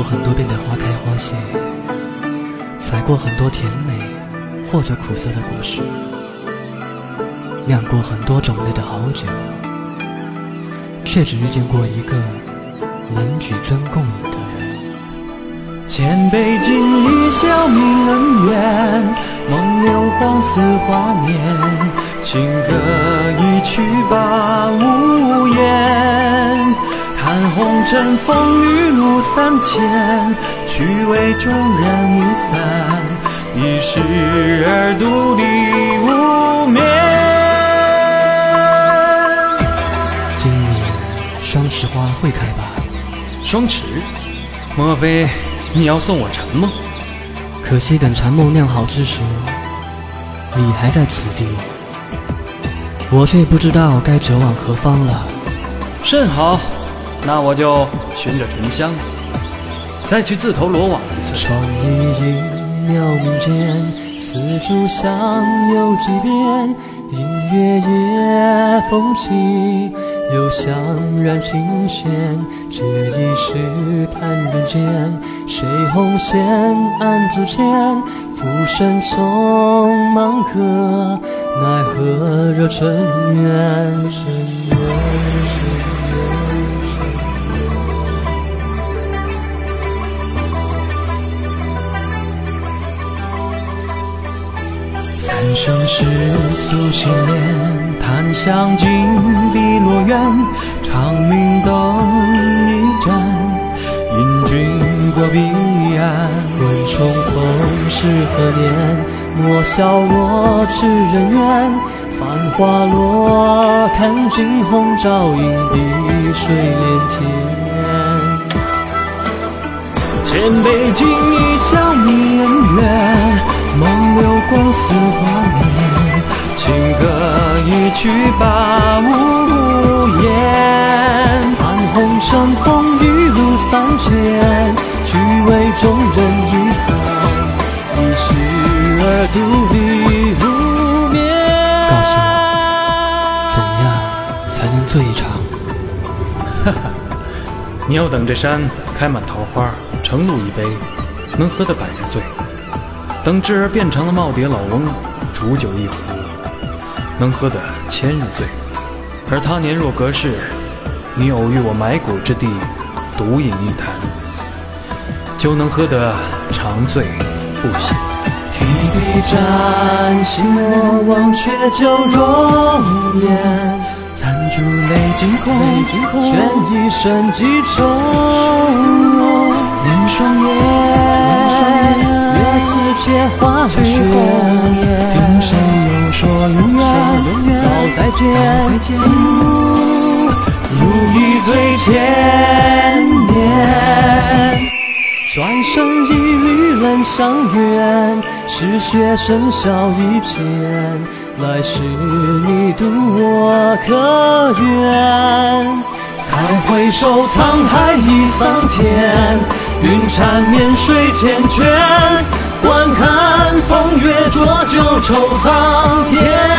过很多遍的花开花谢，采过很多甜美或者苦涩的果实，酿过很多种类的好酒，却只遇见过一个能举樽共饮的人。千杯尽一笑泯恩怨，梦流光似华年，情歌一曲把无言。看红尘风雨路三千，去为众人一散，一世而独立无眠。今年双池花会开吧？双池？莫非你要送我禅梦？可惜等禅梦酿好之时，你还在此地，我却不知道该折往何方了。甚好。那我就寻着醇香，再去自投罗网一次。窗一影袅冥间，丝竹响又几遍。隐约夜风起，又香染琴弦。这一世叹人间，谁红线暗自牵？浮生匆忙客，奈何惹尘缘。生世俗心恋，檀香尽碧落雁，长明灯一盏，引君过彼岸。问重逢是何年？莫笑我痴人怨。繁华落，看惊鸿照影，碧水连天。千杯敬一笑。梦流光似画面，情歌一曲把无言。看红尘风雨路三千，去为众人一散，一世而独立无眠。告诉我，怎样才能醉一场？哈哈，你要等这山开满桃花，盛露一杯，能喝得百日醉。等智儿变成了耄耋老翁，煮酒一壶，能喝得千日醉；而他年若隔世，你偶遇我埋骨之地，独饮一坛，就能喝得长醉不醒。提笔沾心莫忘却旧容颜，残烛泪尽空，悬一身几重，凝双眼。此切花雪，听谁又说永远？道再见，如一醉千年。转身一缕冷相远，是雪笙箫一牵。来世你渡我可愿？再回首沧海已桑田，云缠绵水缱绻。惯看风月浊酒愁苍天。